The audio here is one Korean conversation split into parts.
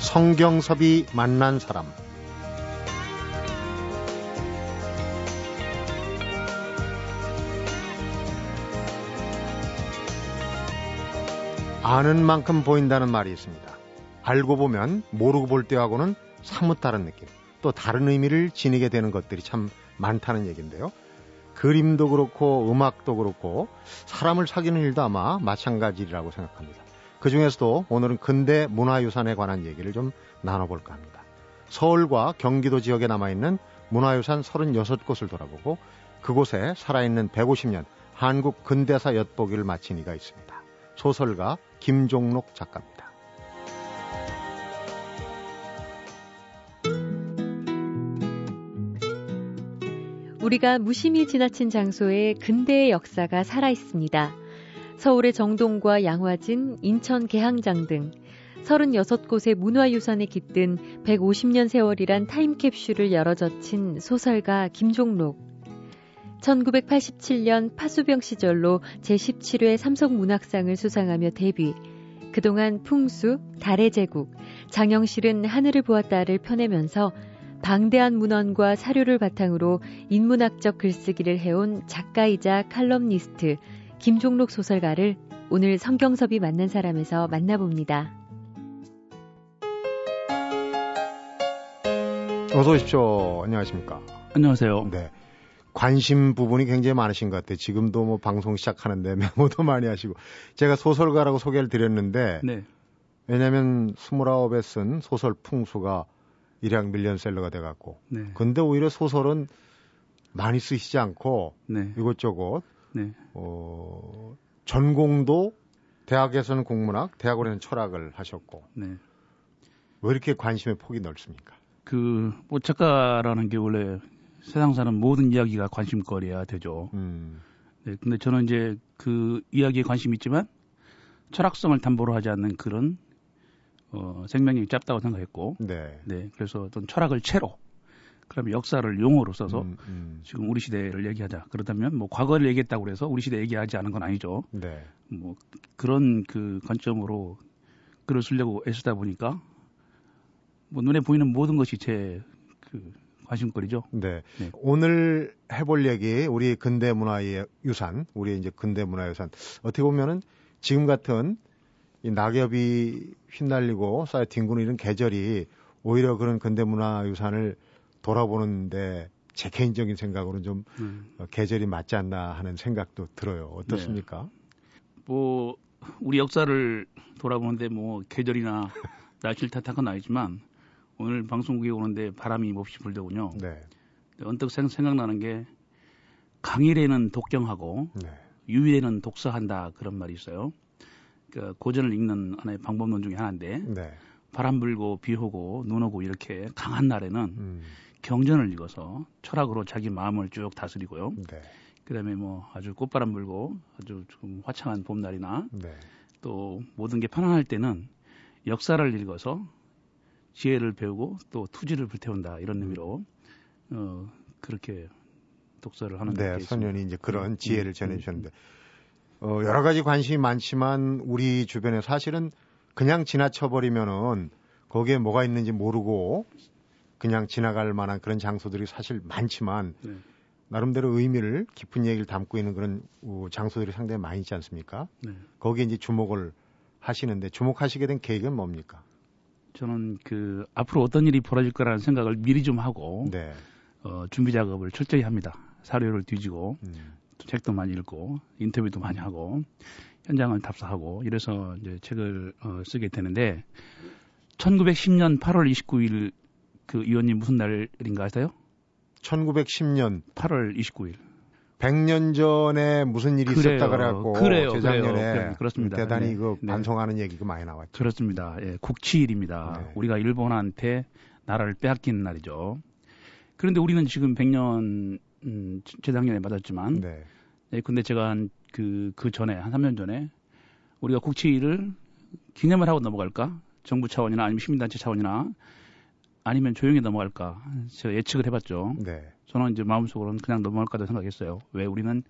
성경섭이 만난 사람 아는 만큼 보인다는 말이 있습니다. 알고 보면 모르고 볼 때하고는 사뭇 다른 느낌, 또 다른 의미를 지니게 되는 것들이 참 많다는 얘기인데요. 그림도 그렇고 음악도 그렇고 사람을 사귀는 일도 아마 마찬가지라고 생각합니다. 그 중에서도 오늘은 근대 문화유산에 관한 얘기를 좀 나눠볼까 합니다. 서울과 경기도 지역에 남아있는 문화유산 36곳을 돌아보고 그곳에 살아있는 150년 한국 근대사 엿보기를 마친 이가 있습니다. 소설가 김종록 작가입니다. 우리가 무심히 지나친 장소에 근대의 역사가 살아 있습니다. 서울의 정동과 양화진, 인천 개항장 등 36곳의 문화유산에 깃든 150년 세월이란 타임캡슐을 열어 젖힌 소설가 김종록. 1987년 파수병 시절로 제17회 삼성문학상을 수상하며 데뷔. 그동안 풍수, 달의 제국, 장영실은 하늘을 보았다를 펴내면서 방대한 문헌과 사료를 바탕으로 인문학적 글쓰기를 해온 작가이자 칼럼니스트 김종록 소설가를 오늘 성경섭이 만난 사람에서 만나봅니다. 어서 오십시오. 안녕하십니까. 안녕하세요. 네. 관심 부분이 굉장히 많으신 것 같아요. 지금도 뭐 방송 시작하는데 메모도 많이 하시고. 제가 소설가라고 소개를 드렸는데. 네. 왜냐면 29에 쓴 소설 풍수가 일약 밀리언셀러가 돼갖고. 네. 근데 오히려 소설은 많이 쓰시지 않고. 네. 이것저것 네. 어, 전공도 대학에서는 국문학, 대학원에는 철학을 하셨고. 네. 왜 이렇게 관심의 폭이 넓습니까? 그, 뭐, 작가라는 게 원래 세상 사는 모든 이야기가 관심거리야 되죠. 음. 네, 근데 저는 이제 그 이야기에 관심이 있지만 철학성을 담보로 하지 않는 그런 어, 생명력이 짧다고 생각했고, 네. 네, 그래서 어떤 철학을 채로 그러면 역사를 용어로 써서 음, 음. 지금 우리 시대를 얘기하자. 그렇다면 뭐 과거를 얘기했다고 그래서 우리 시대 얘기하지 않은 건 아니죠. 네. 뭐 그런 그 관점으로 글을 쓰려고 애쓰다 보니까 뭐 눈에 보이는 모든 것이 제 그 관심거리죠. 네. 네. 오늘 해볼 얘기 우리 근대 문화의 유산, 우리 이제 근대 문화 유산 어떻게 보면은 지금 같은 이 낙엽이 휘날리고 쌓여 뒹구는 이런 계절이 오히려 그런 근대 문화 유산을 돌아보는데 제 개인적인 생각으로는 좀 음. 어, 계절이 맞지 않나 하는 생각도 들어요. 어떻습니까? 네. 뭐 우리 역사를 돌아보는데 뭐 계절이나 날씨를 탓한 건 아니지만 오늘 방송국에 오는데 바람이 몹시 불더군요. 네. 언뜻 생각나는 게 강일에는 독경하고 네. 유일에는 독서한다 그런 말이 있어요. 그 고전을 읽는 하나의 방법론 중에 하나인데 네. 바람 불고 비 오고 눈 오고 이렇게 강한 날에는 음. 경전을 읽어서 철학으로 자기 마음을 쭉 다스리고요. 네. 그다음에 뭐 아주 꽃바람 불고 아주 좀 화창한 봄날이나 네. 또 모든 게 편안할 때는 역사를 읽어서 지혜를 배우고 또 투지를 불태운다 이런 음. 의미로 어 그렇게 독서를 하는 네, 선현이 이제 그런 음, 지혜를 음, 전해 주셨는데 어 여러 가지 관심이 많지만 우리 주변에 사실은 그냥 지나쳐 버리면은 거기에 뭐가 있는지 모르고 그냥 지나갈 만한 그런 장소들이 사실 많지만 네. 나름대로 의미를 깊은 얘기를 담고 있는 그런 장소들이 상당히 많이 있지 않습니까? 네. 거기에 이제 주목을 하시는데 주목하시게 된 계획은 뭡니까? 저는 그 앞으로 어떤 일이 벌어질 거라는 생각을 미리 좀 하고 네. 어, 준비 작업을 철저히 합니다. 사료를 뒤지고 음. 책도 많이 읽고 인터뷰도 많이 하고 현장을 답사하고 이래서 이제 책을 어, 쓰게 되는데 1910년 8월 29일 그 의원님 무슨 날인가 아세요? 1910년 8월 29일. 100년 전에 무슨 일이 그래요. 있었다 그래갖고 그래요. 재작년에 그래요. 그렇습니다. 대단히 네. 그 네. 반송하는 얘기가 많이 나왔죠. 그렇습니다. 예, 국치일입니다. 네. 우리가 일본한테 나라를 빼앗긴 날이죠. 그런데 우리는 지금 100년 음, 재작년에 맞았지만 네. 예, 근데 제가 한 그, 그 전에, 한 3년 전에 우리가 국치일을 기념을 하고 넘어갈까? 정부 차원이나 아니면 시민단체 차원이나 아니면 조용히 넘어갈까 제가 예측을 해봤죠. 네. 저는 이제 마음속으로는 그냥 넘어갈까도 생각했어요. 왜 우리는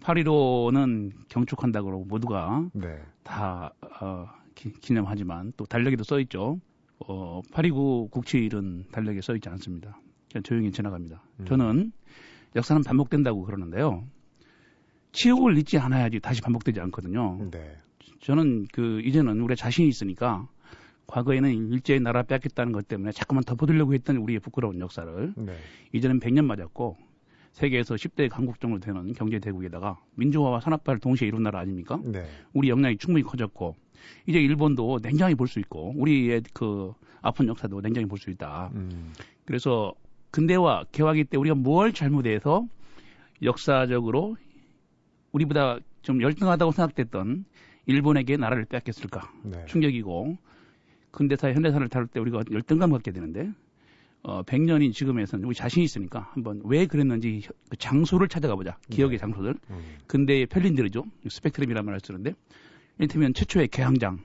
8.15는 경축한다 그러고 모두가 네. 다 어, 기, 념하지만 또 달력에도 써 있죠. 어, 829 국치일은 달력에 써 있지 않습니다. 그냥 조용히 지나갑니다. 음. 저는 역사는 반복된다고 그러는데요. 치욕을 잊지 않아야지 다시 반복되지 않거든요. 네. 저는 그 이제는 우리 자신이 있으니까 과거에는 일제의 나라 뺏겠다는 것 때문에 자꾸만 덮어두려고 했던 우리의 부끄러운 역사를 네. 이제는 100년 맞았고 세계에서 10대 강국 정도 되는 경제 대국에다가 민주화와 산업화를 동시에 이룬 나라 아닙니까? 네. 우리 역량이 충분히 커졌고 이제 일본도 냉정히 볼 수 있고 우리의 그 아픈 역사도 냉정히 볼 수 있다. 음. 그래서 근대화 개화기 때 우리가 뭘 잘못해서 역사적으로 우리보다 좀 열등하다고 생각됐던 일본에게 나라를 뺏겼을까 네. 충격이고 근대사 현대사를 다룰 때 우리가 열등감 갖게 되는데 어 100년인 지금에서는 우리 자신이 있으니까 한번 왜 그랬는지 그 장소를 찾아가 보자 기억의 네. 장소들 음. 근대의 편린들이죠 스펙트럼이라는 말을 쓰는데 이를테면 최초의 개항장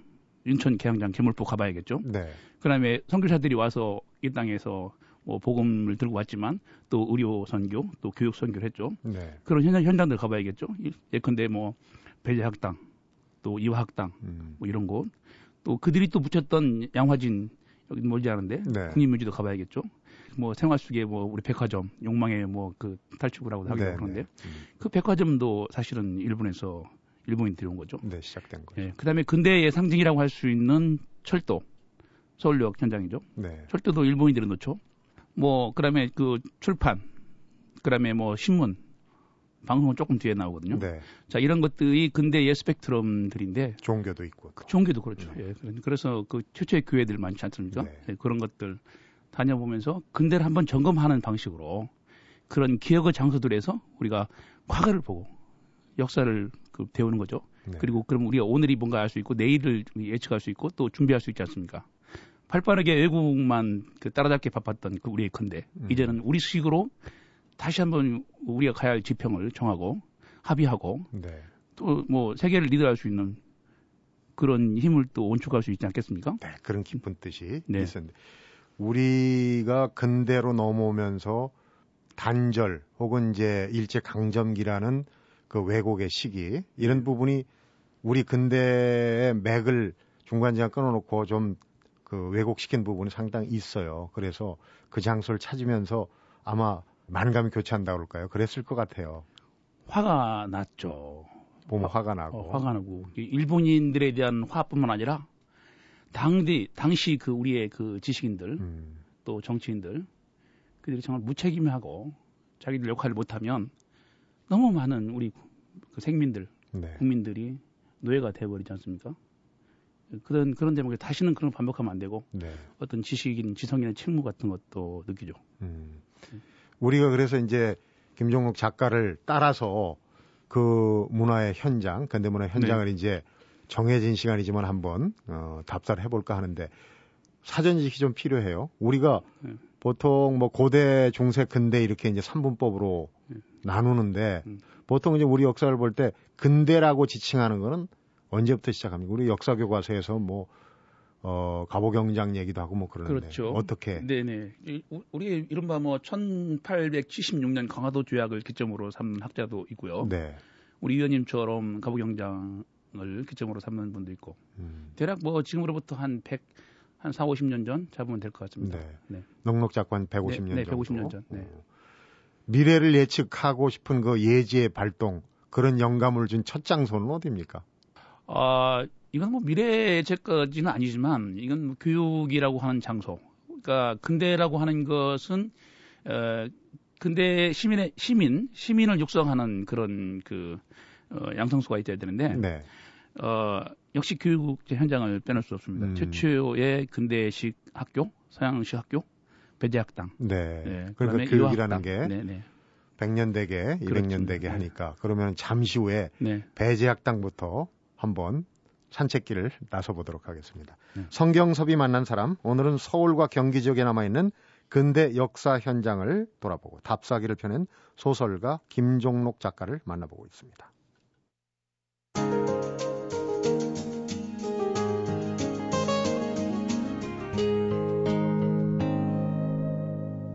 윤천 개항장 개물포 가봐야겠죠 네. 그 다음에 선교사들이 와서 이 땅에서 뭐 복음을 들고 왔지만 또 의료 선교, 또 교육 선교를 했죠. 네. 그런 현장 현장들 가봐야겠죠. 예컨대 뭐 배제학당, 또 이화학당, 음. 뭐 이런 곳, 또 그들이 또 붙였던 양화진 여기 멀지 않은데 네. 국립묘지도 가봐야겠죠. 뭐 생활 속에 뭐 우리 백화점, 욕망의 뭐 그 탈출구라고 하기도 네, 그런데 네. 음. 그 백화점도 사실은 일본에서 일본인 들여온 거죠. 네, 시작된 거죠. 예, 그다음에 근대의 상징이라고 할 수 있는 철도, 서울역 현장이죠. 네. 철도도 일본인들이 놓죠. 뭐 그다음에 그 출판, 그다음에 뭐 신문, 방송은 조금 뒤에 나오거든요. 네. 자 이런 것들이 근대의 스펙트럼들인데 종교도 있고 그 종교도 그렇죠. 네. 예. 그래서 그 최초의 교회들 많지 않습니까? 네. 예, 그런 것들 다녀보면서 근대를 한번 점검하는 방식으로 그런 기억의 장소들에서 우리가 과거를 보고 역사를 그 배우는 거죠. 네. 그리고 그럼 우리가 오늘이 뭔가 알 수 있고 내일을 예측할 수 있고 또 준비할 수 있지 않습니까? 팔빠르게 외국만 그 따라잡기 바빴던 그 우리의 건데 음. 이제는 우리 수식으로 다시 한번 우리가 가야 할 지평을 정하고 합의하고 네. 또뭐 세계를 리드할 수 있는 그런 힘을 또 온축할 수 있지 않겠습니까? 네, 그런 깊은 뜻이 네. 있었는데 우리가 근대로 넘어오면서 단절 혹은 이제 일제 강점기라는 그 왜곡의 시기 이런 부분이 우리 근대의 맥을 중간중간 끊어놓고 좀 그 왜곡시킨 부분이 상당히 있어요. 그래서 그 장소를 찾으면서 아마 만감이 교차한다고 그럴까요? 그랬을 것 같아요. 화가 났죠. 보면 화, 가 나고. 어, 화가 나고. 일본인들에 대한 화뿐만 아니라 당시, 당시 그 우리의 그 지식인들 음. 또 정치인들 그들이 정말 무책임하고 자기들 역할을 못하면 너무 많은 우리 그 생민들, 네. 국민들이 노예가 돼버리지 않습니까? 그런 그런 대목에 다시는 그런 반복하면 안 되고 네. 어떤 지식인 지성인의 책무 같은 것도 느끼죠. 음. 우리가 그래서 이제 김종국 작가를 따라서 그 문화의 현장, 근대 문화 현장을 네. 이제 정해진 시간이지만 한번 어, 답사를 해볼까 하는데 사전 지식이 좀 필요해요. 우리가 네. 보통 뭐 고대, 중세, 근대 이렇게 이제 3분법으로 네. 나누는데 음. 보통 이제 우리 역사를 볼 때 근대라고 지칭하는 거는 언제부터 시작합니까? 우리 역사 교과서에서 뭐 어, 가보경장 얘기도 하고 뭐 그러는데 그렇죠. 어떻게? 네네. 우리 이른바 뭐 1876년 강화도 조약을 기점으로 삼는 학자도 있고요. 네. 우리 위원님처럼 가보경장을 기점으로 삼는 분도 있고. 음. 대략 뭐 지금으로부터 한 100, 한 4, 50년 전 잡으면 될 것 같습니다. 네. 네. 넉넉 잡고 한 150년 네, 네, 150년 전. 네. 어. 미래를 예측하고 싶은 그 예지의 발동 그런 영감을 준 첫 장소는 어디입니까? 어, 이건 뭐 미래 제까지는 아니지만 이건 뭐 교육이라고 하는 장소. 그러니까 근대라고 하는 것은 어, 근대 시민의 시민 시민을 육성하는 그런 그 어, 양성소가 있어야 되는데 네. 어, 역시 교육 현장을 빼놓을 수 없습니다. 음. 최초의 근대식 학교, 서양식 학교, 배제학당. 네. 네. 그러니까 교육이라는 게 네, 네. 100년 대계, 200년 대계 하니까 그러면 잠시 후에 네. 배제학당부터 한번 산책길을 나서 보도록 하겠습니다. 네. 성경섭이 만난 사람, 오늘은 서울과 경기 지역에 남아있는 근대 역사 현장을 돌아보고 답사기를 펴낸 소설가 김종록 작가를 만나보고 있습니다.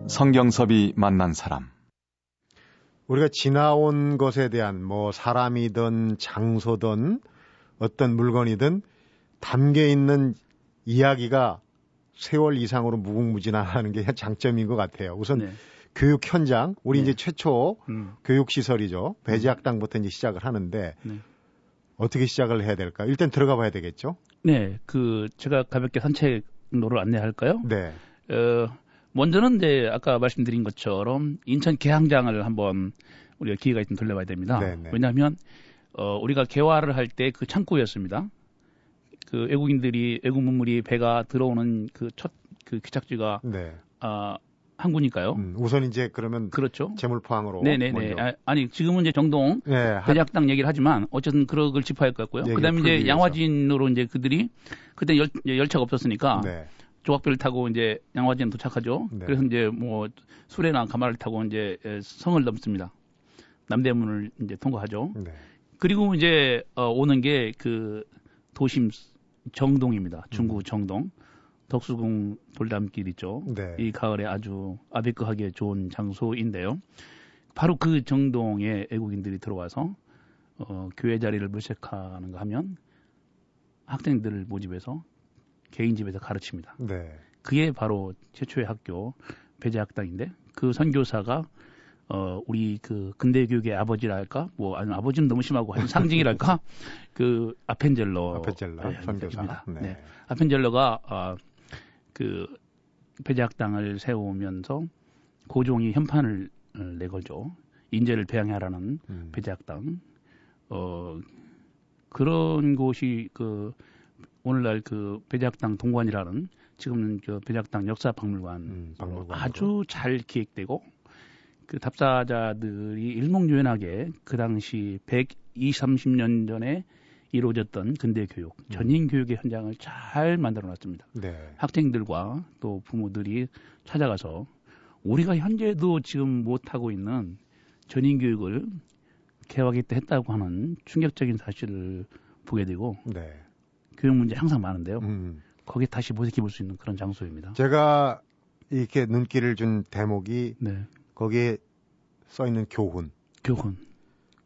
성경섭이 만난 사람 우리가 지나온 것에 대한 뭐 사람이든 장소든 어떤 물건이든 담겨 있는 이야기가 세월 이상으로 무궁무진하는 게 장점인 것 같아요. 우선 네. 교육 현장, 우리 네. 이제 최초 음. 교육 시설이죠. 배제학당부터 이제 시작을 하는데 네. 어떻게 시작을 해야 될까? 일단 들어가 봐야 되겠죠. 네, 그 제가 가볍게 산책로를 안내할까요? 네. 어, 먼저는 이제 아까 말씀드린 것처럼 인천 개항장을 한번 우리가 기회가 있으면 돌려봐야 됩니다. 네네. 네. 왜냐하면 어, 우리가 개화를 할 때 그 창구였습니다. 그 외국인들이 외국 문물이 배가 들어오는 그 첫그 그 기착지가 네. 아 항구니까요. 음, 우선 이제 그러면 그렇죠. 재물포항으로. 네네네. 아, 니 지금은 이제 정동 네, 배작당 얘기를 하지만 어쨌든 그런 걸 짚어야 할 것 같고요. 그다음에 이제 양화진으로 이제 그들이 그때 열, 열차가 없었으니까 네. 조각배를 타고 이제 양화진 도착하죠. 네. 그래서 이제 뭐 수레나 가마를 타고 이제 성을 넘습니다. 남대문을 이제 통과하죠. 네. 그리고 이제 어, 오는 게 그 도심 정동입니다. 중구 음. 정동. 덕수궁 돌담길 있죠. 네. 이 가을에 아주 아비크하게 좋은 장소인데요. 바로 그 정동에 애국인들이 들어와서 어, 교회 자리를 물색하는가 하면 학생들을 모집해서 개인 집에서 가르칩니다. 네. 그게 바로 최초의 학교 배제학당인데 그 선교사가 어 우리 그 근대 교육의 아버지랄까 뭐 아니 아버지는 너무 심하고 한 상징이랄까 그 아펜젤러 아펜젤러 선교사 네. 네. 아펜젤러가 어, 그 배제학당을 세우면서 고종이 현판을 어, 내걸죠. 인재를 배양하라는 음. 배제학당. 어 그런 곳이 그 오늘날 그 배제학당 동관이라는 지금은 그 배제학당 역사박물관 음, 아주 잘 기획되고 그 답사자들이 일목요연하게 그 당시 120, 30년 전에 이루어졌던 근대 교육, 음. 전인 교육의 현장을 잘 만들어 놨습니다. 네. 학생들과 또 부모들이 찾아가서 우리가 현재도 지금 못하고 있는 전인 교육을 개혁하기 때 했다고 하는 충격적인 사실을 보게 되고 네. 교육 문제 항상 많은데요. 음. 거기에 다시 모색해 볼 수 있는 그런 장소입니다. 제가 이렇게 눈길을 준 대목이 네. 거기에 써 있는 교훈. 교훈.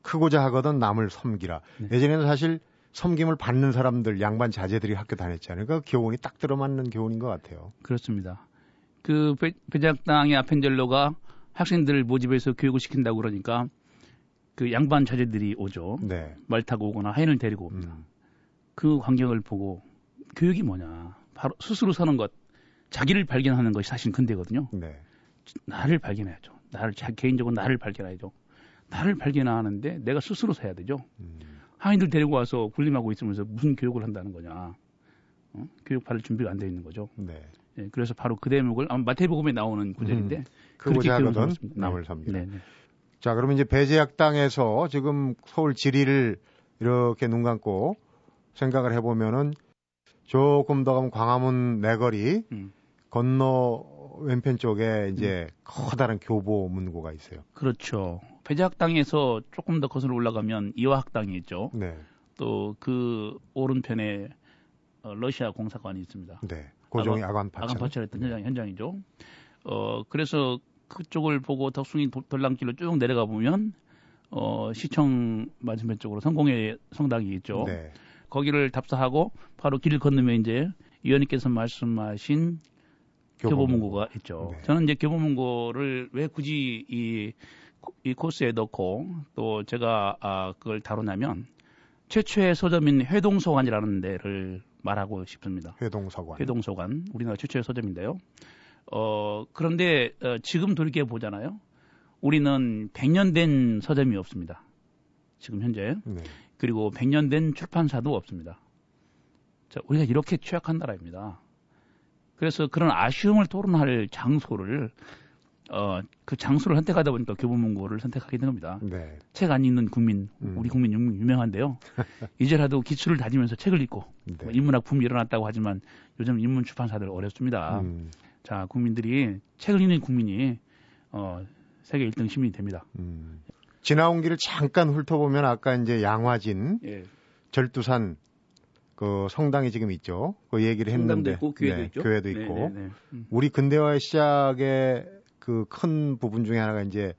크고자 하거든 남을 섬기라. 네. 예전에는 사실 섬김을 받는 사람들, 양반 자제들이 학교 다녔잖아요. 그 교훈이 딱 들어맞는 교훈인 것 같아요. 그렇습니다. 그 배작당의 아펜젤로가 학생들을 모집해서 교육을 시킨다고 그러니까 그 양반 자제들이 오죠. 네. 말 타고 오거나 하인을 데리고 옵니다. 음. 그 광경을 보고 교육이 뭐냐. 바로 스스로 사는 것, 자기를 발견하는 것이 사실 근대거든요. 네. 나를 발견해야죠. 나를 개인적으로 나를 발견해야죠. 나를 발견하는데 내가 스스로 서야 되죠. 음. 하인들 데리고 와서 군림하고 있으면서 무슨 교육을 한다는 거냐. 어? 교육 받을 준비가 안돼 있는 거죠. 네. 네. 그래서 바로 그 대목을 아마 마태복음에 나오는 구절인데 음, 그렇게 교훈 남을 삽니다. 네, 네. 자, 그러면 이제 배제학당에서 지금 서울 지리를 이렇게 눈 감고 생각을 해보면은 조금 더 가면 광화문 내거리 음. 건너 왼편 쪽에 이제 음. 커다란 교보 문고가 있어요. 그렇죠. 배제학당에서 조금 더 거슬러 올라가면 이화학당이 있죠. 네. 또 그 오른편에 어, 러시아 공사관이 있습니다. 네. 고종이 아관 파철. 아관 파철했던 현장, 현장이죠. 어, 그래서 그쪽을 보고 덕숭이 돌랑길로 쭉 내려가 보면 어, 시청 맞은편 쪽으로 성공의 성당이 있죠. 네. 거기를 답사하고 바로 길을 건너면 이제 위원님께서 말씀하신 교보문고가 있죠. 네. 저는 이제 교보문고를 왜 굳이 이, 이 코스에 넣고 또 제가 아, 그걸 다루냐면 최초의 서점인 회동서관이라는 데를 말하고 싶습니다. 회동서관. 회동서관. 우리나라 최초의 서점인데요. 어, 그런데 어, 지금 돌이켜 보잖아요. 우리는 100년 된 서점이 없습니다. 지금 현재. 네. 그리고 100년 된 출판사도 없습니다. 자, 우리가 이렇게 취약한 나라입니다. 그래서 그런 아쉬움을 토론할 장소를 어, 그 장소를 선택하다 보니까 교보문고를 선택하게 된 겁니다. 네. 책안 읽는 국민, 음. 우리 국민 유명한데요. 이제라도 기술을 다지면서 책을 읽고 네. 뭐 인문학 붐이 일어났다고 하지만 요즘 인문 출판사들 어렵습니다. 음. 자, 국민들이 책을 읽는 국민이 어, 세계 1등 시민이 됩니다. 음. 지나온 길을 잠깐 훑어보면 아까 이제 양화진, 예. 절두산 그 성당이 지금 있죠. 그 얘기를 했는데 있고, 교회도 네, 있죠. 교회도 있고 네, 네, 네. 음. 우리 근대화의 시작의 그 큰 부분 중에 하나가 이제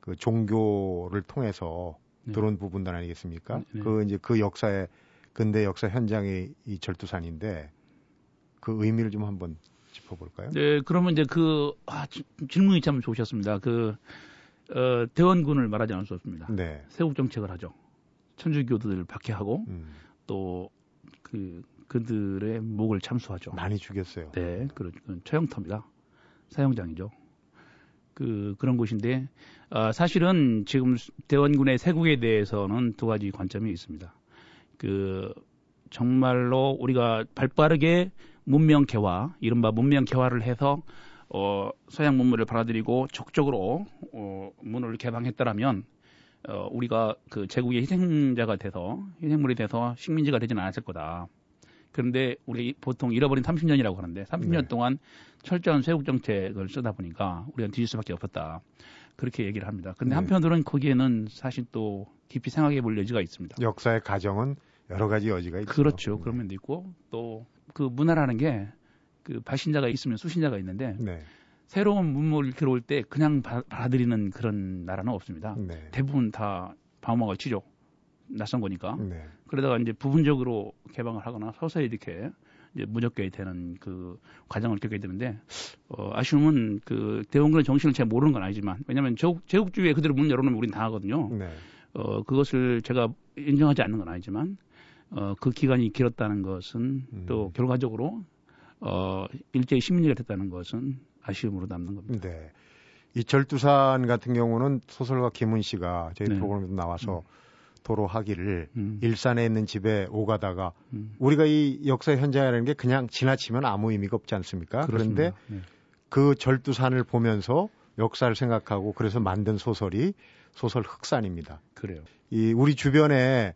그 종교를 통해서 네. 들어온 부분들 아니겠습니까? 네, 그 이제 그 역사의 근대 역사 현장의 이 절두산인데 그 의미를 좀 한번 짚어볼까요? 네, 그러면 이제 그 아, 질문이 참 좋으셨습니다. 그 어, 대원군을 말하지 않을 수 없습니다. 네. 세국 정책을 하죠. 천주교들을 박해하고 음. 또 그 그들의 목을 참수하죠. 많이 죽였어요. 네, 그렇죠. 처형터입니다. 사형장이죠. 그 그런 곳인데 어, 사실은 지금 대원군의 세국에 대해서는 두 가지 관점이 있습니다. 그 정말로 우리가 발빠르게 문명 개화, 이른바 문명 개화를 해서 어, 서양 문물을 받아들이고 적극적으로 어, 문을 개방했다라면 어, 우리가 그 제국의 희생자가 돼서 희생물이 돼서 식민지가 되지는 않았을 거다. 그런데 우리 보통 잃어버린 30년이라고 하는데 30년 네. 동안 철저한 세국 정책을 쓰다 보니까 우리가 뒤질 수밖에 없었다. 그렇게 얘기를 합니다. 그런데 네. 한편으로는 거기에는 사실 또 깊이 생각해 볼 여지가 있습니다. 역사의 가정은 여러 가지 여지가 있죠. 그렇죠. 네. 그런 면도 있고 또 그 문화라는 게 그 발신자가 있으면 수신자가 있는데 네. 새로운 문물이 들어올 때 그냥 받아들이는 그런 나라는 없습니다. 네. 대부분 다 방어막을 치죠. 낯선 거니까. 네. 그러다가 이제 부분적으로 개방을 하거나 서서히 이렇게 이제 무적게 되는 그 과정을 겪게 되는데 어, 아쉬움은 그 대원군의 정신을 잘 모르는 건 아니지만 왜냐하면 제국, 제국주의에 그대로 문 열어놓으면 우린 당하거든요. 네. 어, 그것을 제가 인정하지 않는 건 아니지만 어, 그 기간이 길었다는 것은 음. 또 결과적으로 어, 일제히 시민이가 됐다는 것은 아쉬움으로 남는 겁니다. 네. 이 절두산 같은 경우는 소설가 김은 씨가 저희 네. 프로그램에도 나와서 음. 도로 하기를 음. 일산에 있는 집에 오가다가 음. 우리가 이 역사 현장이라는 게 그냥 지나치면 아무 의미가 없지 않습니까? 그렇습니다. 그런데 네. 그 절두산을 보면서 역사를 생각하고 그래서 만든 소설이 소설 흑산입니다. 그래요. 이 우리 주변에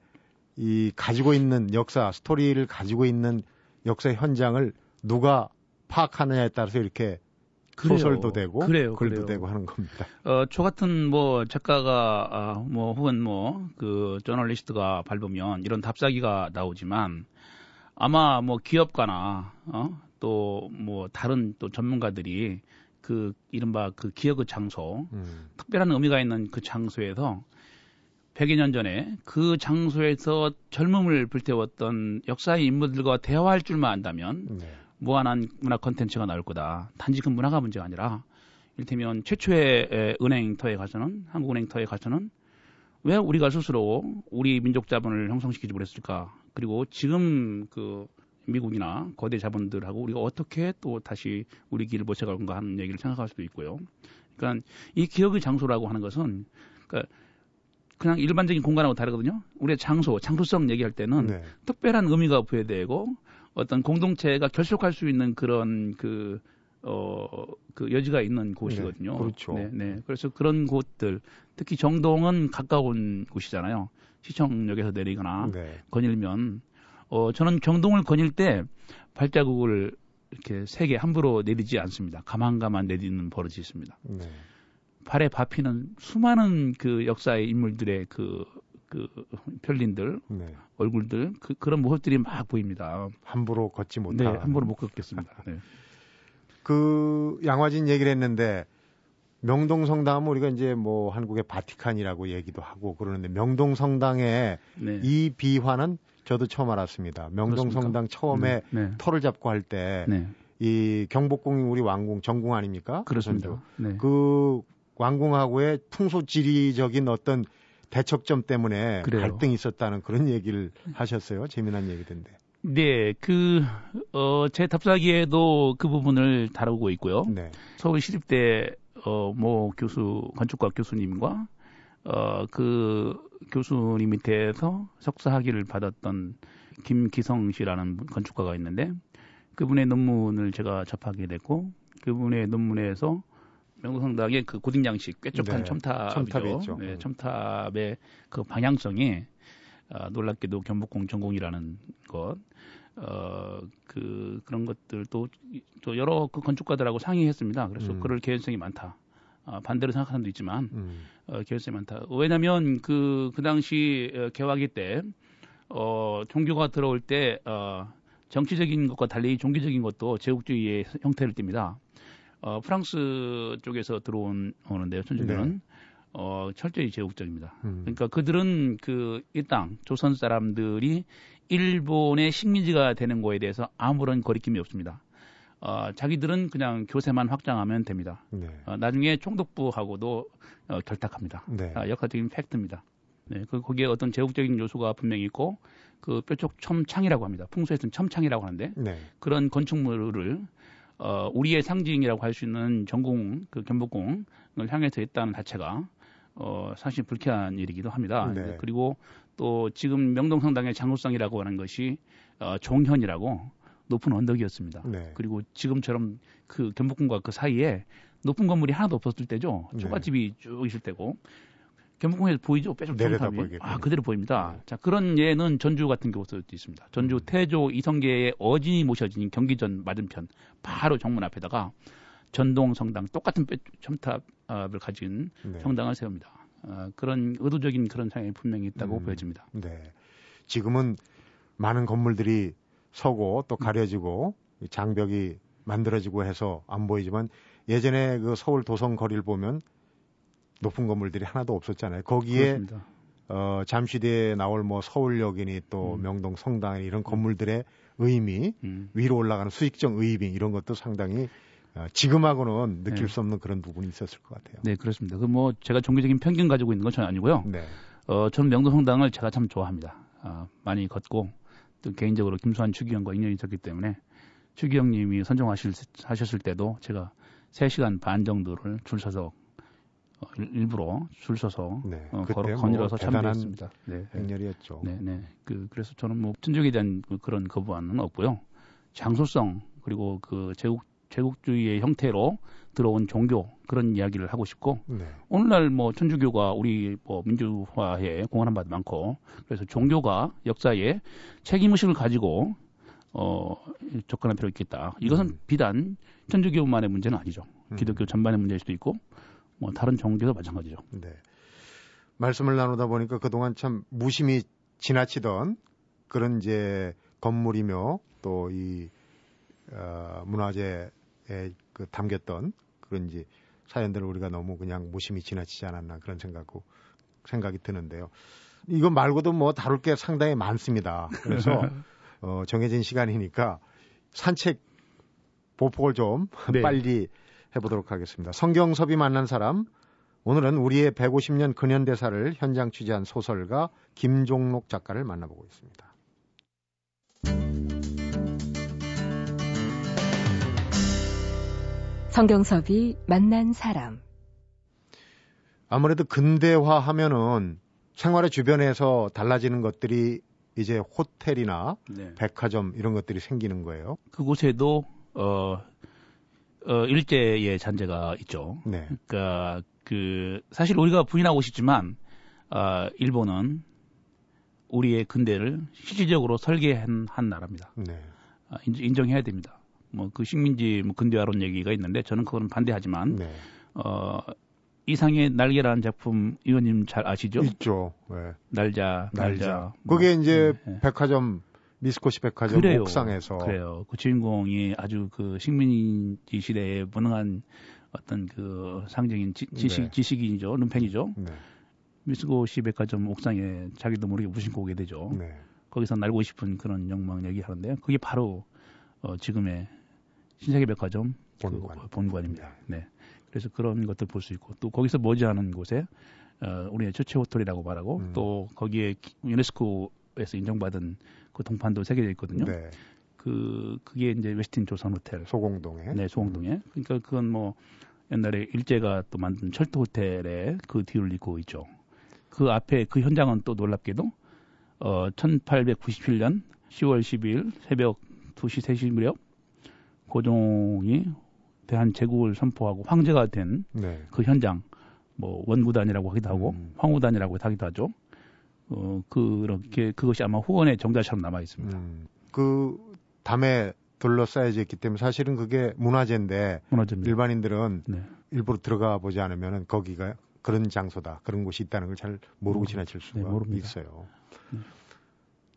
이 가지고 있는 역사 스토리를 가지고 있는 역사 현장을 누가 파악하느냐에 따라서 이렇게 그래요. 소설도 되고 그래요, 글도 그래요. 되고 하는 겁니다. 어, 저 같은 뭐 작가가 아, 뭐 혹은 뭐 그 저널리스트가 밟으면 이런 답사기가 나오지만 아마 뭐 기업가나 어? 또 뭐 다른 또 전문가들이 그 이른바 그 기억의 장소 음. 특별한 의미가 있는 그 장소에서 100여 년 전에 그 장소에서 젊음을 불태웠던 역사의 인물들과 대화할 줄만 안다면 네. 무한한 문화 컨텐츠가 나올 거다. 단지 그 문화가 문제가 아니라 이를테면 최초의 은행터에 가서는 한국은행터에 가서는 왜 우리가 스스로 우리 민족 자본을 형성시키지 못했을까? 그리고 지금 그 미국이나 거대 자본들하고 우리가 어떻게 또 다시 우리 길을 모셔갈 건가 하는 얘기를 생각할 수도 있고요. 그러니까 이 기억의 장소라고 하는 것은 그러니까 그냥 일반적인 공간하고 다르거든요. 우리의 장소, 장소성 얘기할 때는 네. 특별한 의미가 부여되고 어떤 공동체가 결속할 수 있는 그런 그, 어, 그 여지가 있는 곳이거든요. 네, 그렇죠. 네, 네. 그래서 그런 곳들, 특히 정동은 가까운 곳이잖아요. 시청역에서 내리거나 네. 거닐면, 어, 저는 정동을 거닐 때 발자국을 이렇게 세게 함부로 내리지 않습니다. 가만가만 내리는 버릇이 있습니다. 네. 발에 밟히는 수많은 그 역사의 인물들의 그, 그 편린들, 네. 얼굴들, 그, 그런 모습들이 막 보입니다. 함부로 걷지 못하 네, 함부로 못 걷겠습니다. 네. 그 양화진 얘기를 했는데 명동 성당은 우리가 이제 뭐 한국의 바티칸이라고 얘기도 하고 그러는데 명동 성당의 네. 이 비화는 저도 처음 알았습니다. 명동 성당 처음에 네. 네. 터를 잡고 할 때이 네. 경복궁이 우리 왕궁 정궁 아닙니까? 그렇습니다. 네. 그 왕궁하고의 풍소지리적인 어떤 대척점 때문에 그래요. 갈등이 있었다는 그런 얘기를 하셨어요. 재미난 얘기던데. 네, 그, 어, 제 답사기에도 그 부분을 다루고 있고요. 네. 서울시립대, 어, 모 교수, 건축과 교수님과, 어, 그 교수님 밑에서 석사학위를 받았던 김기성 씨라는 건축가가 있는데, 그분의 논문을 제가 접하게 됐고, 그분의 논문에서 명성당의 그 고딩 양식 꿰쪽한 네, 첨탑이죠. 네, 음. 첨탑의 그 방향성이 어, 놀랍게도 경복궁 전공이라는 것, 어, 그, 그런 것들도 또 여러 그 건축가들하고 상의했습니다. 그래서 음. 그럴 개연성이 많다. 어, 반대로 생각하는 사람도 있지만, 음. 어, 개연성이 많다. 왜냐면 그, 그 당시 어, 개화기 때, 어, 종교가 들어올 때, 어, 정치적인 것과 달리 종교적인 것도 제국주의의 형태를 띱니다. 어, 프랑스 쪽에서 들어온 오는데요. 천주교는 네. 어, 철저히 제국적입니다. 음. 그러니까 그들은 그 이 땅 조선 사람들이 일본의 식민지가 되는 거에 대해서 아무런 거리낌이 없습니다. 어, 자기들은 그냥 교세만 확장하면 됩니다. 네. 어, 나중에 총독부하고도 어, 결탁합니다. 네. 아, 역사적인 팩트입니다. 네, 그 거기에 어떤 제국적인 요소가 분명히 있고 그 뾰족 첨창이라고 합니다. 풍수에서는 첨창이라고 하는데 네. 그런 건축물을 어, 우리의 상징이라고 할 수 있는 전공 그 경복궁을 향해서 했다는 자체가 어, 사실 불쾌한 일이기도 합니다. 네. 그리고 또 지금 명동성당의 장소성이라고 하는 것이 어, 종현이라고 높은 언덕이었습니다. 네. 그리고 지금처럼 그 경복궁과 그 사이에 높은 건물이 하나도 없었을 때죠. 네. 초가집이 쭉 있을 때고 경복궁에서 보이죠? 빼빼빼 아 그대로 보입니다. 네. 자 그런 예는 전주 같은 경우도 있습니다. 전주 음. 태조 이성계의 어진이 모셔진 경기전 맞은편 바로 정문 앞에다가 전동 성당 똑같은 첨탑을 가진 네. 성당을 세웁니다. 어, 그런 의도적인 그런 상황이 분명히 있다고 음. 보여집니다. 네. 지금은 많은 건물들이 서고 또 가려지고 장벽이 만들어지고 해서 안 보이지만 예전에 그 서울 도성 거리를 보면 높은 건물들이 하나도 없었잖아요. 거기에 그렇습니다. 어, 잠시 뒤에 나올 뭐 서울역이니 또 음. 명동 성당이 이런 건물들의 의미 음. 위로 올라가는 수익적 의미 이런 것도 상당히 어, 지금하고는 느낄 네. 수 없는 그런 부분이 있었을 것 같아요. 네, 그렇습니다. 그 뭐 제가 종교적인 편견 가지고 있는 건 전혀 아니고요. 네. 어, 저는 명동 성당을 제가 참 좋아합니다. 어, 많이 걷고 또 개인적으로 김수환 추기경과 인연이 있었기 때문에 추기경님이 선정하셨을 때도 제가 3시간 반 정도를 줄 서서 어, 일부러 줄 서서 네, 어, 걸어 거닐어서 뭐 참여했습니다. 네, 행렬이었죠. 네, 네. 그 그래서 저는 뭐 천주교에 대한 그 그런 거부안은 없고요. 장소성 그리고 그 제국 제국주의의 형태로 들어온 종교 그런 이야기를 하고 싶고 네. 오늘날 뭐 천주교가 우리 뭐 민주화에 공헌한 바도 많고 그래서 종교가 역사에 책임 의식을 가지고 어 접근할 필요가 있겠다. 이것은 음. 비단 천주교만의 문제는 아니죠. 음. 기독교 전반의 문제일 수도 있고 뭐 다른 종교도 마찬가지죠. 네. 말씀을 나누다 보니까 그동안 참 무심히 지나치던 그런 이제 건물이며 또이 어, 문화재 그 담겼던 그런 이제 사연들을 우리가 너무 그냥 무심히 지나치지 않았나 그런 생각고 생각이 드는데요. 이거 말고도 뭐 다룰 게 상당히 많습니다. 그래서 어, 정해진 시간이니까 산책 보폭을 좀 네. 빨리 해보도록 하겠습니다. 성경섭이 만난 사람 오늘은 우리의 150년 근현대사를 현장 취재한 소설가 김종록 작가를 만나보고 있습니다. 성경섭이 만난 사람. 아무래도 근대화 하면은 생활의 주변에서 달라지는 것들이 이제 호텔이나 네. 백화점 이런 것들이 생기는 거예요. 그곳에도 어, 어 일제의 잔재가 있죠. 네. 그러니까 그 사실 우리가 부인하고 싶지만 어, 일본은 우리의 근대를 실질적으로 설계한 한 나라입니다. 네. 어, 인정 해야 됩니다. 뭐 그 식민지 뭐 근대화론 얘기가 있는데 저는 그거는 반대하지만 네. 어 이상의 날개라는 작품 의원님 잘 아시죠? 있죠. 네. 날자, 날자. 날자. 뭐. 그게 이제 네, 네. 백화점 미스코시 백화점 그래요. 옥상에서 그래요. 그 주인공이 아주 그 식민지 시대에 무능한 어떤 그 상징인 지, 식 네. 지식인이죠. 눈펜이죠. 네. 미스코시 백화점 옥상에 자기도 모르게 무심코 오게 되죠. 네. 거기서 날고 싶은 그런 욕망 얘기하는데 그게 바로 어, 지금의 신세계 백화점 본관. 그 본관입니다. 네. 그래서 그런 것들 볼 수 있고 또 거기서 머지않은 곳에 어, 우리의 최초 호텔이라고 말하고 음. 또 거기에 유네스코 에서 인정받은 그 동판도 새겨져 있거든요. 네. 그 그게 이제 웨스틴 조선 호텔 소공동에 네 소공동에 그러니까 그건 뭐 옛날에 일제가 또 만든 철도 호텔에 그 뒤를 잇고 있죠. 그 앞에 그 현장은 또 놀랍게도 어 1897년 10월 12일 새벽 2시, 3시 무렵 고종이 대한 제국을 선포하고 황제가 된그 네. 그 현장, 뭐 원구단이라고 하기도 하고 음. 황후단이라고 하기도 하죠. 어, 그렇게 그것이 아마 후원의 정자처럼 남아 있습니다. 음. 그 담에 둘러싸여져 있기 때문에 사실은 그게 문화재인데 문화재입니다. 일반인들은 네. 일부러 들어가 보지 않으면 거기가 그런 장소다 그런 곳이 있다는 걸 잘 모르고 지나칠 수가 네, 있어요. 네.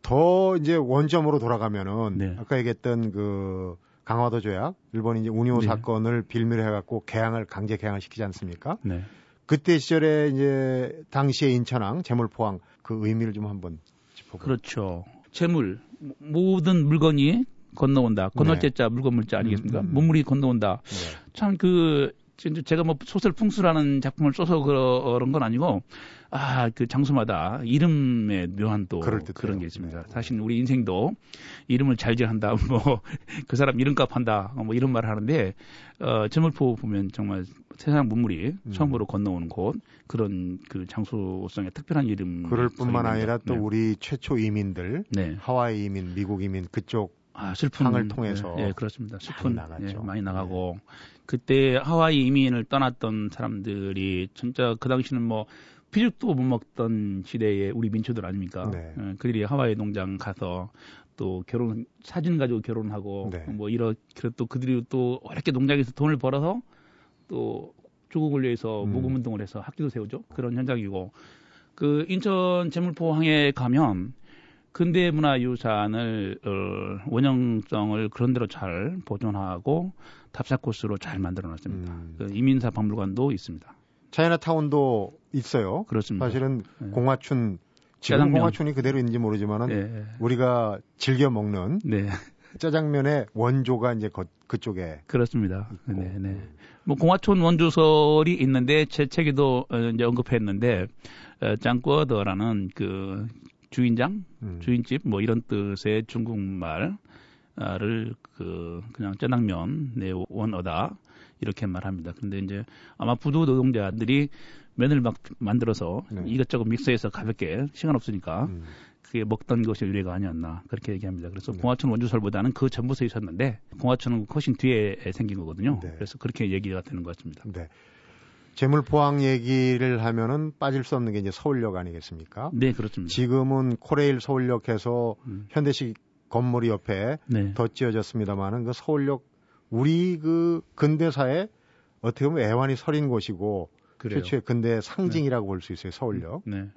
더 이제 원점으로 돌아가면은 네. 아까 얘기했던 그 강화도 조약, 일본이 이제 운요 네. 사건을 빌미로 해갖고 개항을 강제 개항을 시키지 않습니까? 네. 그때 시절에 이제 당시의 인천항 재물포항 그 의미를 좀 한번 짚어볼까요? 그렇죠. 재물 모든 물건이 건너온다. 건널 네. 자 물건 물자 아니겠습니까? 음, 음, 음. 문물이 건너온다. 네. 참그 제가 뭐 소설 풍수라는 작품을 써서 그런 건 아니고 아, 그 장소마다 이름에 묘한 또 그런 게 있습니다. 네. 사실 우리 인생도 이름을 잘 지한다, 뭐, 그 사람 이름값 한다, 뭐 이런 말을 하는데, 어, 저물포 보면 정말 세상 문물이 음. 처음으로 건너오는 곳, 그런 그 장소성의 특별한 이름. 그럴 뿐만 아니라 또 네. 우리 최초 이민들, 네. 하와이 이민, 미국 이민 그쪽 아, 슬픈 항을 통해서 예, 네, 그렇습니다. 슬픈 많이 나갔죠. 예, 많이 나가고 네. 그때 하와이 이민을 떠났던 사람들이 진짜 그 당시는 뭐 피죽도 못 먹던 시대에 우리 민초들 아닙니까? 네. 어, 그들이 하와이 농장 가서 또 결혼 사진 가지고 결혼하고 네. 뭐 이렇게 또 그들이 또 어렵게 농장에서 돈을 벌어서 또 조국을 위해서 음. 모금 운동을 해서 학교도 세우죠. 그런 현장이고 그 인천 재물포항에 가면 근대 문화 유산을 어, 원형성을 그런 대로 잘 보존하고 답사 코스로 잘 만들어 놨습니다. 음. 그 이민사 박물관도 있습니다. 차이나타운도 있어요. 그렇습니다. 사실은 네. 공화춘 지금 짜장면. 공화춘이 그대로인지 모르지만은 네. 우리가 즐겨 먹는 네. 짜장면의 원조가 이제 거, 그쪽에 그렇습니다. 있고. 네, 네. 뭐 공화촌 원조설이 있는데 제 책에도 어, 이제 언급했는데 어, 짱꺼더라는 그 주인장, 음. 주인집 뭐 이런 뜻의 중국말을 그 그냥 짜장면 내 원어다 이렇게 말합니다. 근데 이제 아마 부도 노동자들이 면을 막 만들어서 네. 이것저것 믹서해서 가볍게 시간 없으니까 음. 그게 먹던 것이 유래가 아니었나 그렇게 얘기합니다. 그래서 네. 공화천 원주설보다는 그 전부서 있었는데 공화천은 훨씬 뒤에 생긴 거거든요. 네. 그래서 그렇게 얘기가 되는 것 같습니다. 네. 재물 포항 얘기를 하면은 빠질 수 없는 게 이제 서울역 아니겠습니까? 네, 그렇습니다. 지금은 코레일 서울역에서 음. 현대식 건물이 옆에 네. 덧지어졌습니다만은 그 서울역 우리 그 근대사에 어떻게 보면 애환이 서린 곳이고 그래요. 최초의 근대 상징이라고 네. 볼수 있어요 서울역. 네.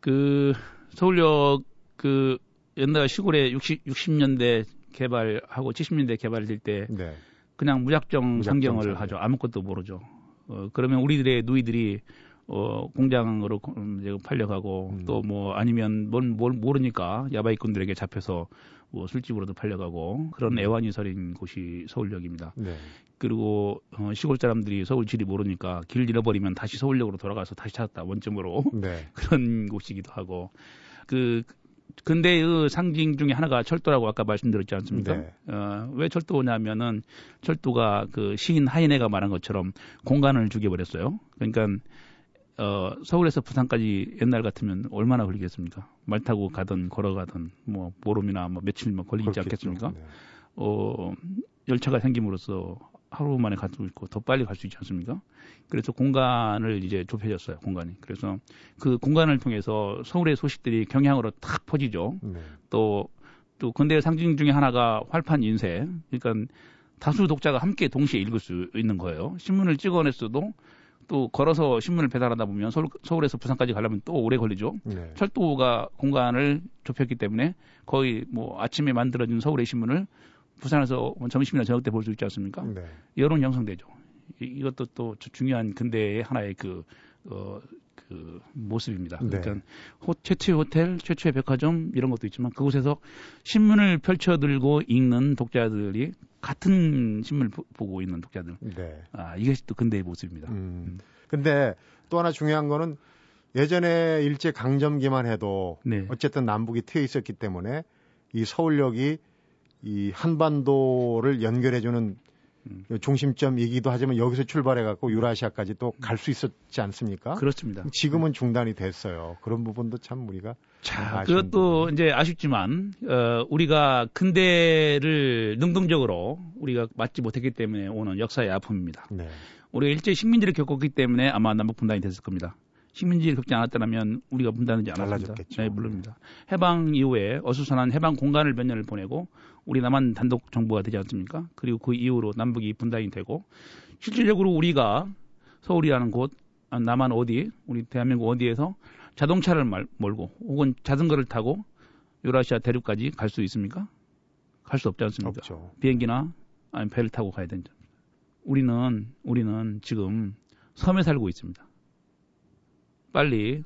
그 서울역 그 옛날 시골에 60 60년대 개발하고 70년대 개발될 때 네. 그냥 무작정, 무작정 상경을 상경. 하죠. 아무것도 모르죠. 어, 그러면 우리들의 누이들이 어, 공장으로 이제 팔려가고 음. 또뭐 아니면 뭘, 뭘 모르니까 야바이꾼들에게 잡혀서 뭐 술집으로도 팔려가고 그런 음. 애완이 서린 곳이 서울역입니다. 네. 그리고 어, 시골 사람들이 서울 지리 모르니까 길 잃어버리면 다시 서울역으로 돌아가서 다시 찾았다 원점으로 네. 그런 곳이기도 하고 그 근대의 상징 중에 하나가 철도라고 아까 말씀드렸지 않습니까? 네. 어, 왜 철도냐면은 철도가 그 시인 하이네가 말한 것처럼 공간을 죽여버렸어요. 그러니까 어, 서울에서 부산까지 옛날 같으면 얼마나 걸리겠습니까? 말 타고 가든 걸어가든 뭐 보름이나 뭐 며칠 뭐 걸리지 그렇겠죠. 않겠습니까? 네. 어, 열차가 생김으로써 하루 만에 갈 수 있고 더 빨리 갈 수 있지 않습니까? 그래서 공간을 이제 좁혀졌어요, 공간이. 그래서 그 공간을 통해서 서울의 소식들이 경향으로 탁 퍼지죠. 네. 또, 또 근대 상징 중에 하나가 활판 인쇄. 그러니까 다수 독자가 함께 동시에 읽을 수 있는 거예요. 신문을 찍어냈어도 또 걸어서 신문을 배달하다 보면 서울, 서울에서 부산까지 가려면 또 오래 걸리죠. 네. 철도가 공간을 좁혔기 때문에 거의 뭐 아침에 만들어진 서울의 신문을 부산에서 점심이나 저녁 때 볼 수 있지 않습니까? 네. 여론 형성되죠. 이, 이것도 또 중요한 근대의 하나의 그, 어, 그 모습입니다. 네. 그러니까 호, 최초의 호텔, 최초의 백화점 이런 것도 있지만 그곳에서 신문을 펼쳐 들고 읽는 독자들이 같은 신문을 보, 고 있는 독자들. 네. 아, 이것이 또 근대의 모습입니다. 음. 음. 근데 또 하나 중요한 거는 예전에 일제 강점기만 해도 네. 어쨌든 남북이 트여 있었기 때문에 이 서울역이 이 한반도를 연결해주는 음. 중심점이기도 하지만 여기서 출발해 갖고 유라시아까지 또 갈 수 있었지 않습니까? 그렇습니다. 지금은 중단이 됐어요. 그런 부분도 참 우리가 자, 그것도 부분. 이제 아쉽지만 어, 우리가 근대를 능동적으로 우리가 맞지 못했기 때문에 오는 역사의 아픔입니다. 네. 우리가 일제 식민지를 겪었기 때문에 아마 남북 분단이 됐을 겁니다. 식민지를 겪지 않았다면 우리가 분단하지 않았습니다. 네, 물론입니다. 해방 이후에 어수선한 해방 공간을 몇 년을 보내고 우리 남한 단독 정부가 되지 않습니까? 그리고 그 이후로 남북이 분단이 되고 실질적으로 우리가 서울이라는 곳 아, 남한 어디 우리 대한민국 어디에서 자동차를 말, 몰고 혹은 자전거를 타고 유라시아 대륙까지 갈 수 있습니까? 갈 수 없지 않습니까? 없죠. 비행기나 아니면 배를 타고 가야 된다. 우리는 우리는 지금 섬에 살고 있습니다. 빨리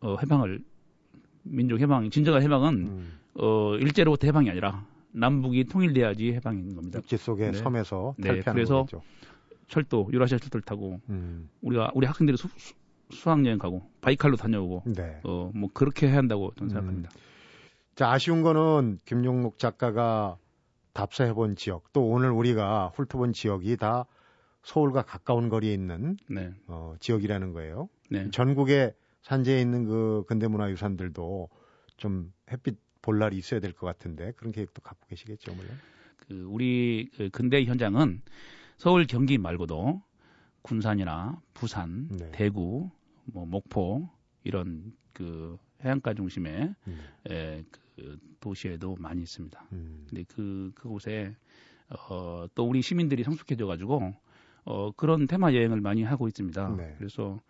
어, 해방을 민족 해방 진정한 해방은 음. 어, 일제로부터 해방이 아니라 남북이 통일돼야지 해방인 겁니다. 육지 속의 네. 섬에서 네, 탈피하는 그래서 거겠죠. 철도 유라시아 철도를 타고 음. 우리가 우리 학생들이 수, 수 학여행 가고 바이칼로 다녀오고 네. 어뭐 그렇게 해야 한다고 저는 음. 생각합니다. 자 아쉬운 거는 김용록 작가가 답사해본 지역 또 오늘 우리가 훑어본 지역이 다 서울과 가까운 거리에 있는 네. 어, 지역이라는 거예요. 네. 전국에 산재에 있는 그 근대문화유산들도 좀 햇빛 볼 날이 있어야 될 것 같은데 그런 계획도 갖고 계시겠죠, 물론. 그 우리 그 근대 현장은 서울 경기 말고도 군산이나 부산, 네. 대구, 뭐 목포 이런 그 해안가 중심의 음. 에, 그 도시에도 많이 있습니다. 음. 근데 그 그곳에 어, 또 우리 시민들이 성숙해져 가지고 어, 그런 테마 여행을 많이 하고 있습니다. 네. 그래서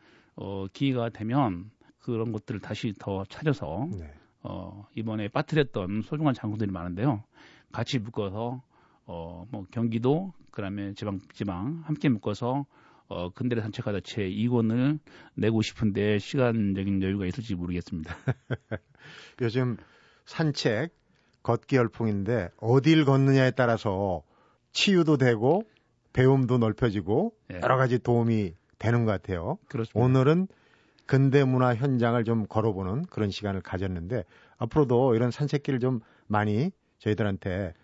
어, 기회가 되면 그런 것들을 다시 더 찾아서 네. 어, 이번에 빠뜨렸던 소중한 장소들이 많은데요. 같이 묶어서 어, 뭐 경기도 그다음에 지방 지방 함께 묶어서 어, 근대를 산책하다 제 2권을 내고 싶은데 시간적인 여유가 있을지 모르겠습니다. 요즘 산책 걷기 열풍인데 어딜 걷느냐에 따라서 치유도 되고 배움도 넓혀지고 네. 여러 가지 도움이 되는 것 같아요. 그렇습니다. 오늘은 근대 문화 현장을 좀 걸어보는 그런 시간을 가졌는데 앞으로도 이런 산책길을 좀 많이 저희들한테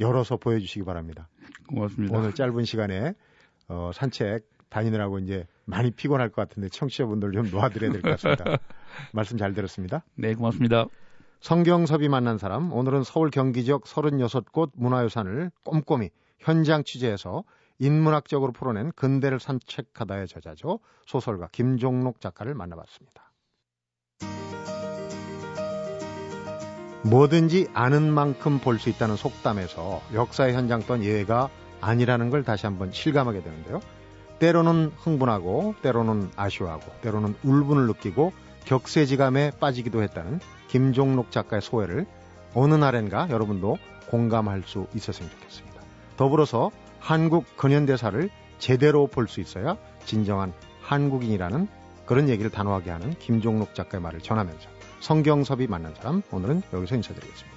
열어서 보여주시기 바랍니다. 고맙습니다. 오늘 짧은 시간에 어, 산책 다니느라고 이제 많이 피곤할 것 같은데 청취자분들 좀 놓아드려야 될 것 같습니다. 말씀 잘 들었습니다. 네, 고맙습니다. 성경섭이 만난 사람, 오늘은 서울 경기 지역 36곳 문화유산을 꼼꼼히 현장 취재해서 인문학적으로 풀어낸 근대를 산책하다의 저자죠. 소설가 김종록 작가를 만나봤습니다. 뭐든지 아는 만큼 볼 수 있다는 속담에서 역사의 현장 또한 예외가 아니라는 걸 다시 한번 실감하게 되는데요. 때로는 흥분하고, 때로는 아쉬워하고, 때로는 울분을 느끼고 격세지감에 빠지기도 했다는 김종록 작가의 소회를 어느 날엔가 여러분도 공감할 수 있었으면 좋겠습니다. 더불어서 한국 근현대사를 제대로 볼 수 있어야 진정한 한국인이라는 그런 얘기를 단호하게 하는 김종록 작가의 말을 전하면서 성경섭이 만난 사람 오늘은 여기서 인사드리겠습니다.